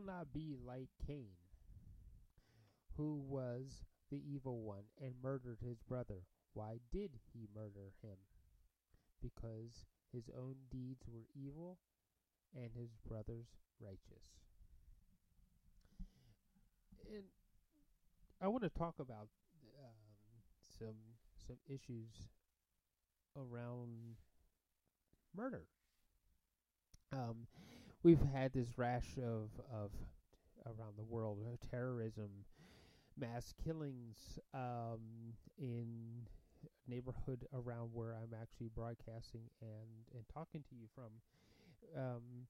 Shall not be like Cain, who was the evil one and murdered his brother. Why did he murder him? Because his own deeds were evil and his brother's righteous. And I want to talk about um, some some issues around murder. Um, we've had this rash of of around the world uh, terrorism, mass killings um, in neighborhood around where I'm actually broadcasting and and talking to you from. Um,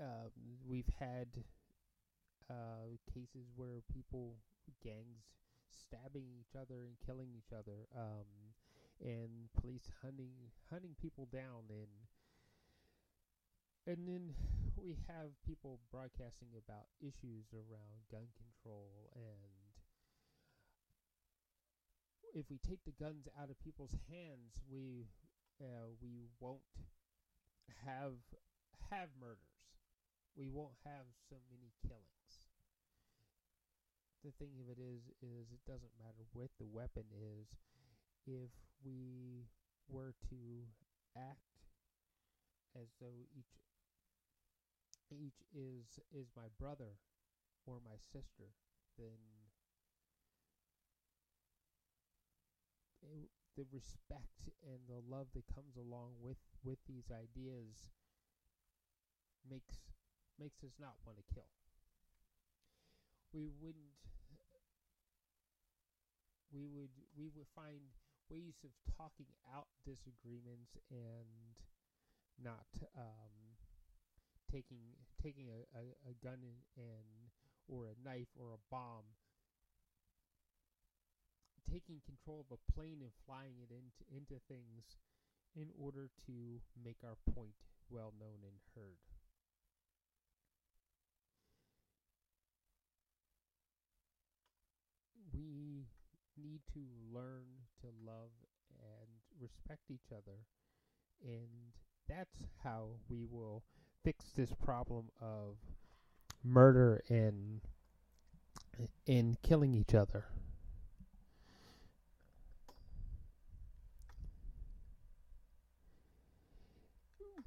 um, we've had uh, cases where people gangs stabbing each other and killing each other. Um, and police hunting hunting people down and and then we have people broadcasting about issues around gun control and if we take the guns out of people's hands we uh, we won't have have murders. We won't have so many killings. The thing of it is is it doesn't matter what the weapon is. If we were to act as though each each is is my brother or my sister, then the respect and the love that comes along with with these ideas makes makes us not want to kill. We wouldn't we would we would find ways of talking out disagreements and not um, taking taking a, a, a gun and, and or a knife or a bomb taking control of a plane and flying it into into things in order to make our point well known and heard. We need to learn to love and respect each other. And that's how we will fix this problem of murder and and killing each other.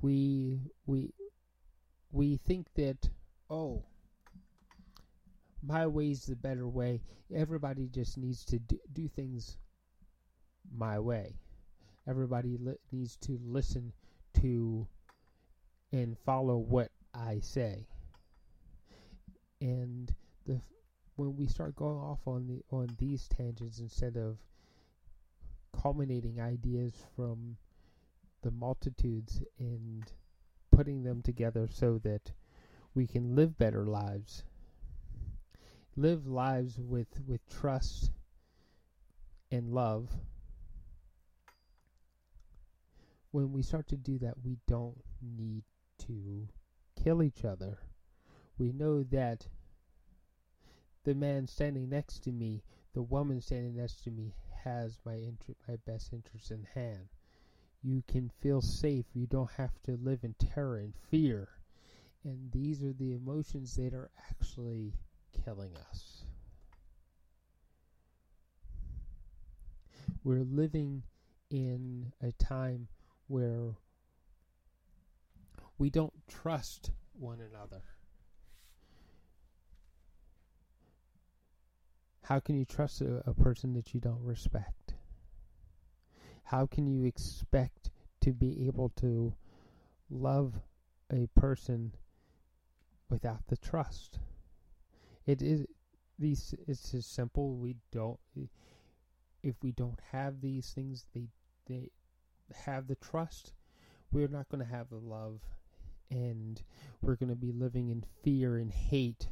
We we we think that oh my way's the better way. Everybody just needs to do, do things my way. Everybody li- needs to listen to and follow what I say. And the when we start going off on the on these tangents instead of culminating ideas from the multitudes and putting them together so that we can live better lives live lives with with trust and love when we start to do that we don't need to kill each other. We know that the man standing next to me the woman standing next to me has my inter- my best interest in hand. You can feel safe. You don't have to live in terror and fear. And these are the emotions that are actually killing us. we're living in a time where we don't trust one another. How can you trust a, a, person that you don't respect? How can you expect to be able to love a person without the trust? It is these it's as simple we don't if we don't have these things they they have the trust we're not going to have the love and we're going to be living in fear and hate.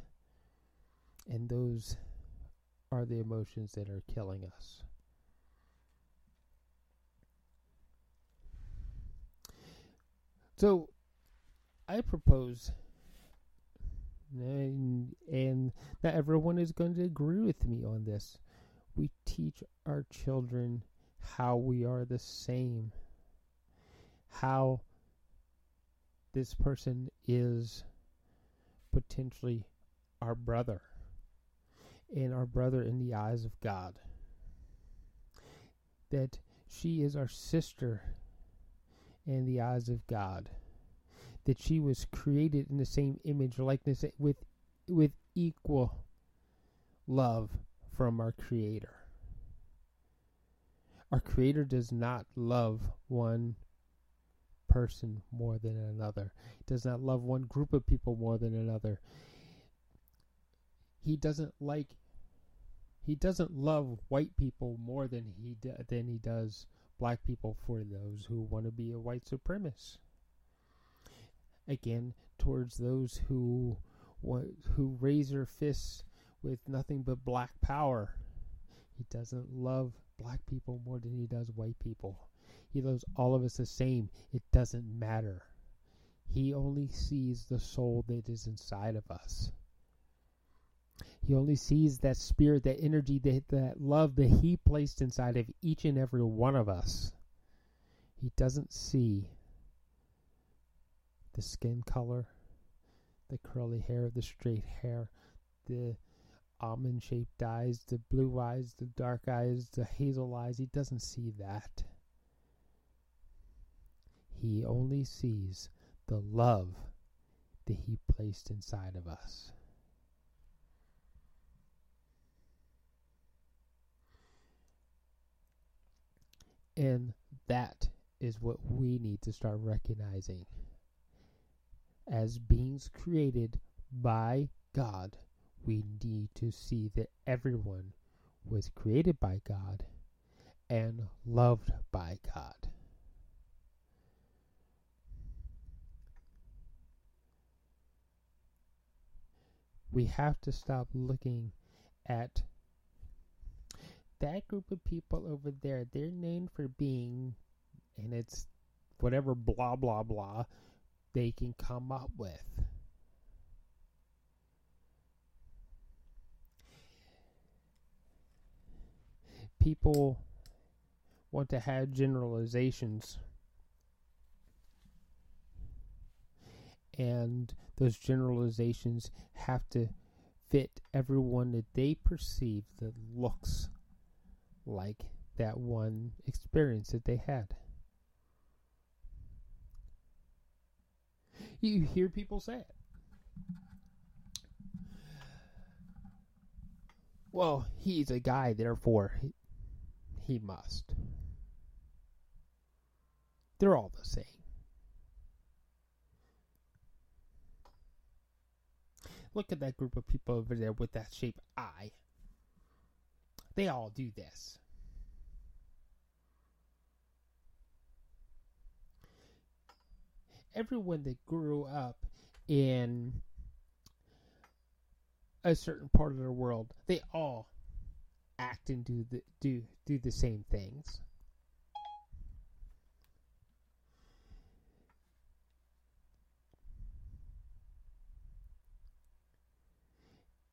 And those are the emotions that are killing us. So i propose and, and not everyone is going to agree with me on this. We teach our children how we are the same, how this person is potentially our brother, and our brother in the eyes of God. That she is our sister in the eyes of God that she was created in the same image likeness with with equal love from our creator. Our creator does not love one person more than another. He does not love one group of people more than another. He doesn't like he doesn't love white people more than he than he does black people for those who want to be a white supremacist again towards those who who raise their fists with nothing but black power. He doesn't love black people more than he does white people. He loves all of us the same. It doesn't matter. He only sees the soul that is inside of us. He only sees that spirit, that energy, that, that love that He placed inside of each and every one of us. He doesn't see the skin color, the curly hair, the straight hair, the almond shaped eyes, the blue eyes, the dark eyes, the hazel eyes. He doesn't see that. He only sees the love that He placed inside of us. And that is what we need to start recognizing as beings created by God, we need to see that everyone was created by God and loved by God. We have to stop looking at that group of people over there. They're named for being, and it's whatever blah blah blah they can come up with. People want to have generalizations. And those generalizations have to fit everyone that they perceive that looks like that one experience that they had. You hear people say it. Well, he's a guy, therefore he, he must. They're all the same. Look at that group of people over there with that shape eye. They all do this. everyone that grew up in a certain part of the world, they all act and do the do do the same things.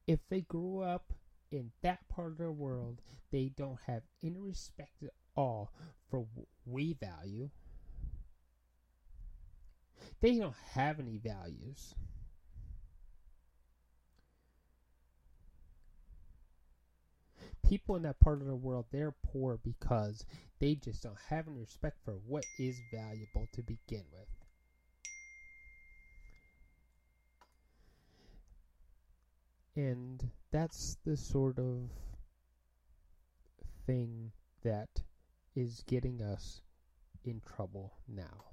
If they grew up in that part of the world, they don't have any respect at all for what we value they don't have any values. people in that part of the world they're poor because they just don't have any respect for what is valuable to begin with. And that's the sort of thing that is getting us in trouble now.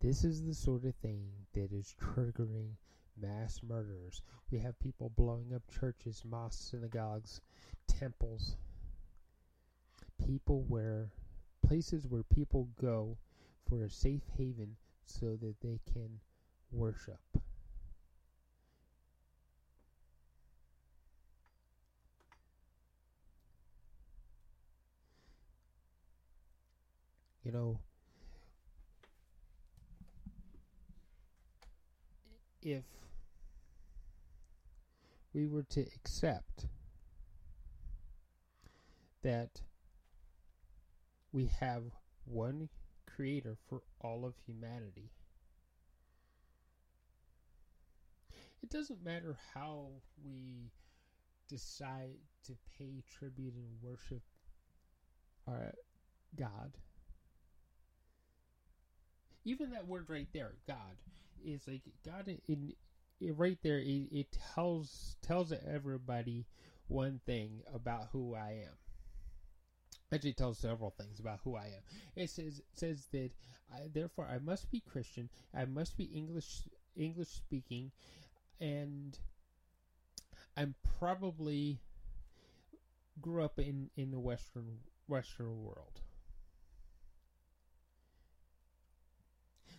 This is the sort of thing that is triggering mass murders. We have people blowing up churches, mosques, synagogues, temples. People where places where people go for a safe haven so that they can worship. You know, if we were to accept that we have one creator for all of humanity. It doesn't matter how we decide to pay tribute and worship our God. Even that word right there, God, is like God in it, right there it, it tells tells everybody one thing about who I am. Actually, tells several things about who I am. It says says that I, therefore I must be Christian. I must be English English speaking, and I'm probably grew up in in the western western world.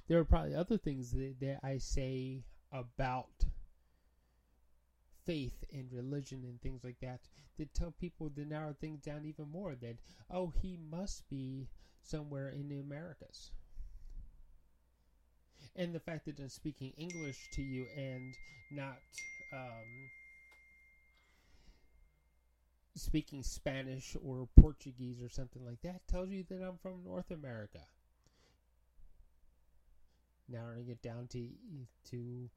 There are probably other things that, that I say about faith and religion and things like that that tell people to narrow things down even more that oh he must be somewhere in the americas. And the fact that i'm speaking english to you and not um, speaking spanish or portuguese or something like that tells you that i'm from north america narrowing it down to to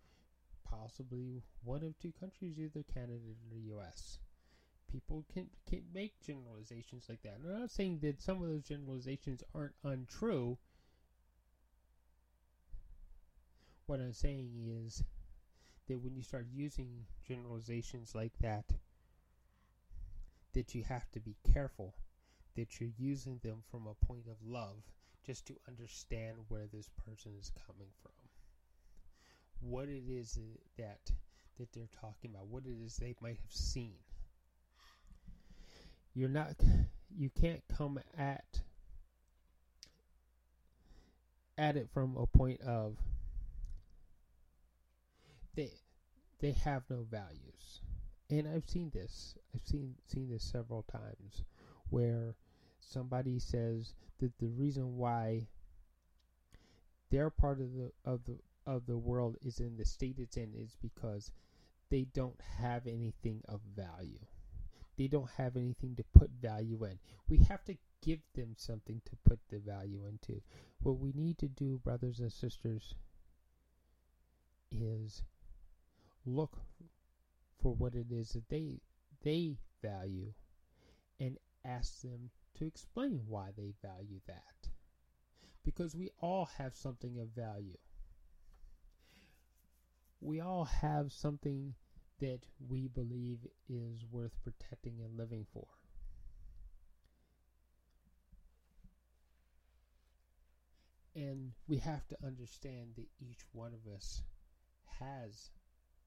possibly one of two countries, either Canada or the U.S. People can can make generalizations like that. And I'm not saying that some of those generalizations aren't untrue. What I'm saying is that when you start using generalizations like that, that you have to be careful that you're using them from a point of love just to understand where this person is coming from. What it is that that they're talking about. What it is they might have seen. You're not you can't come at at it from a point of they they have no values. And i've seen this. I've seen seen this several times where somebody says that the reason why their part of the of the of the world is in the state it's in is because they don't have anything of value. They don't have anything to put value in. We have to give them something to put the value into. What we need to do, brothers and sisters, is look for what it is that they they value and ask them to explain why they value that. Because we all have something of value. We all have something that we believe is worth protecting and living for. And we have to understand that each one of us has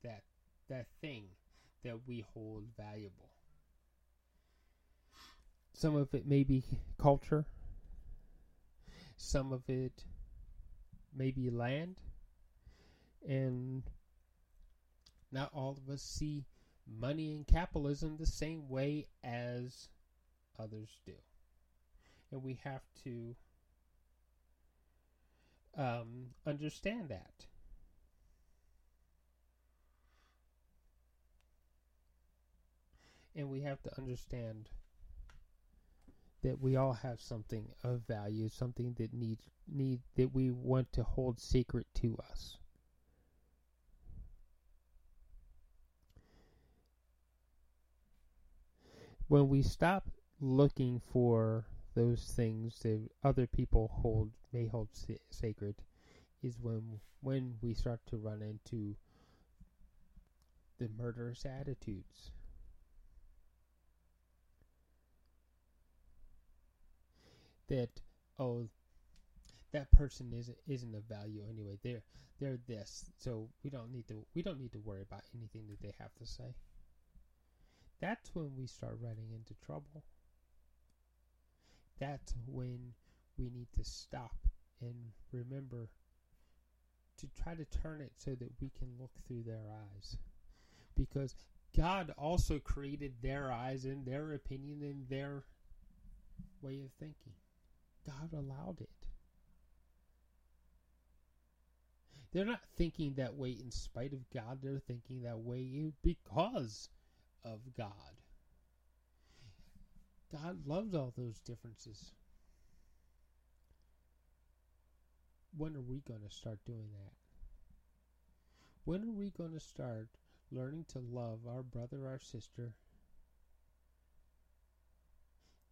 that that thing that we hold valuable. Some of it may be culture. Some of it may be land. And not all of us see money and capitalism the same way as others do. And we have to um, understand that. And we have to understand that we all have something of value, something that needs need that we want to hold sacred to us. when we stop looking for those things that other people hold may hold sa- sacred is when when we start to run into the murderous attitudes. That oh that person isn't isn't of value anyway. They're they're this, so we don't need to we don't need to worry about anything that they have to say. That's when we start running into trouble. That's when we need to stop and remember to try to turn it so that we can look through their eyes. Because God also created their eyes and their opinion and their way of thinking. God allowed it. They're not thinking that way in spite of God, they're thinking that way because of God. God loves all those differences. When are we going to start doing that? When are we going to start learning to love our brother, our sister,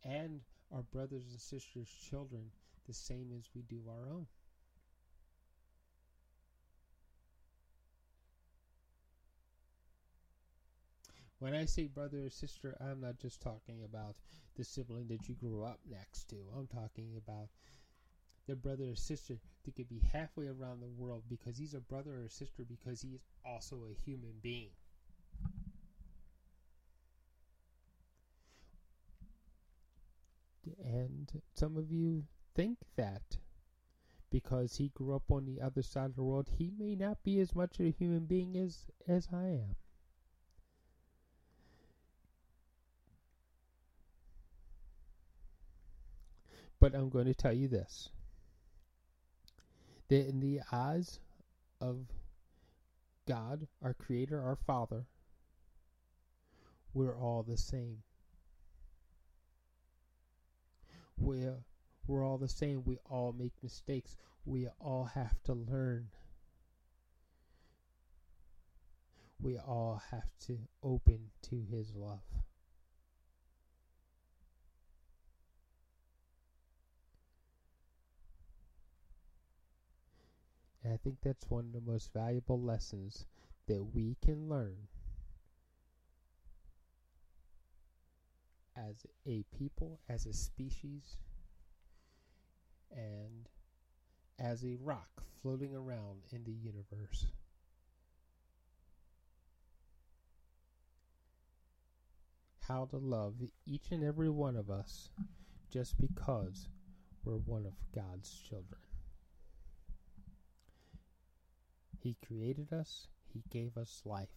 and our brothers and sisters' children the same as we do our own? When I say brother or sister, I'm not just talking about the sibling that you grew up next to. I'm talking about their brother or sister that could be halfway around the world because he's a brother or sister because he is also a human being. And some of you think that because he grew up on the other side of the world, he may not be as much of a human being as, as I am. But I'm going to tell you this that in the eyes of God, our Creator, our Father, we're all the same. We're, we're all the same. We all make mistakes. We all have to learn. We all have to open to His love. And I think that's one of the most valuable lessons that we can learn as a people, as a species, and as a rock floating around in the universe. How to love each and every one of us just because we're one of God's children. He created us, He gave us life.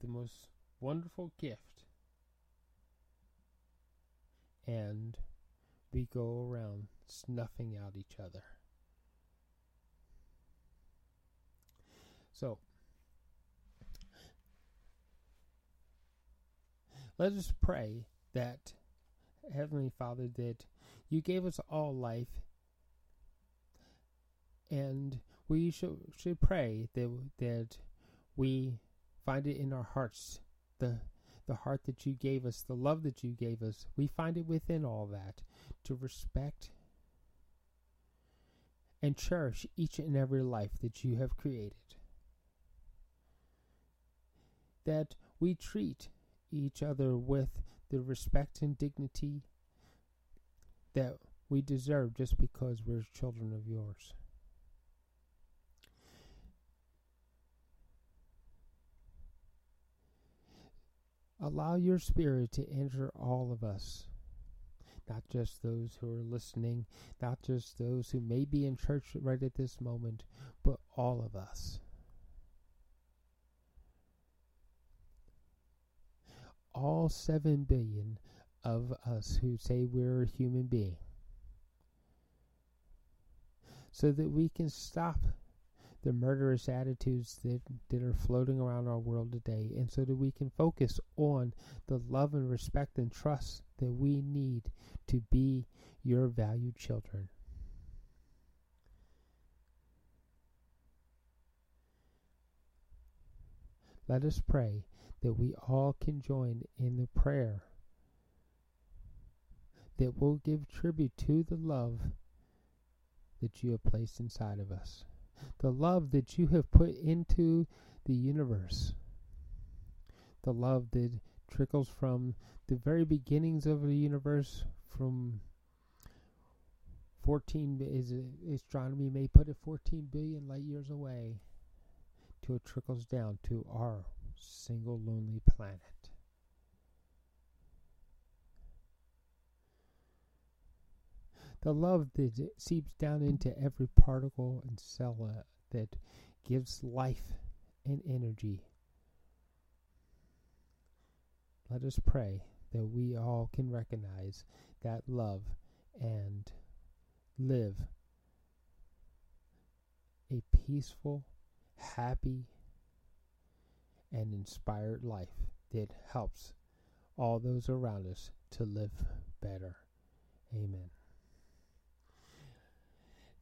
The most wonderful gift. And we go around snuffing out each other. So, let us pray that, Heavenly Father, that you gave us all life and we should should pray that that we find it in our hearts the the heart that you gave us, the love that you gave us. We find it within all that to respect and cherish each and every life that you have created. That we treat each other with the respect and dignity that we deserve just because we're children of yours. Allow your spirit to enter all of us, not just those who are listening, not just those who may be in church right at this moment, but all of us. All seven billion of us who say we're a human being. So that we can stop the murderous attitudes that, that are floating around our world today, and so that we can focus on the love and respect and trust that we need to be your valued children. Let us pray that we all can join in the prayer that will give tribute to the love that you have placed inside of us, the love that you have put into the universe, the love that trickles from the very beginnings of the universe from 14 is astronomy may put it 14 billion light years away till it trickles down to our single lonely planet. The love that seeps down into every particle and cell uh, that gives life and energy. Let us pray that we all can recognize that love and live a peaceful, happy, and inspired life that helps all those around us to live better. Amen.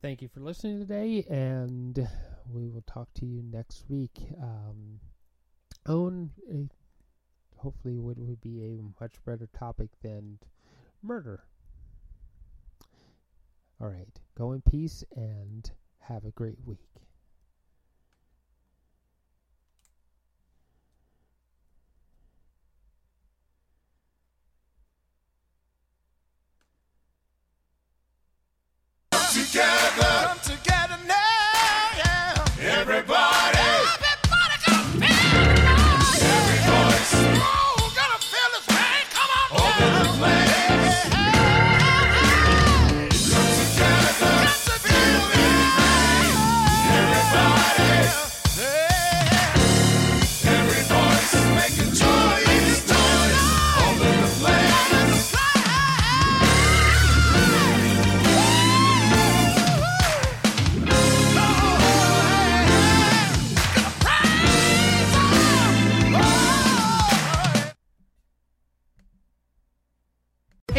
Thank you for listening today, and we will talk to you next week. Um, on a hopefully what would be a much better topic than murder. All right, go in peace and have a great week.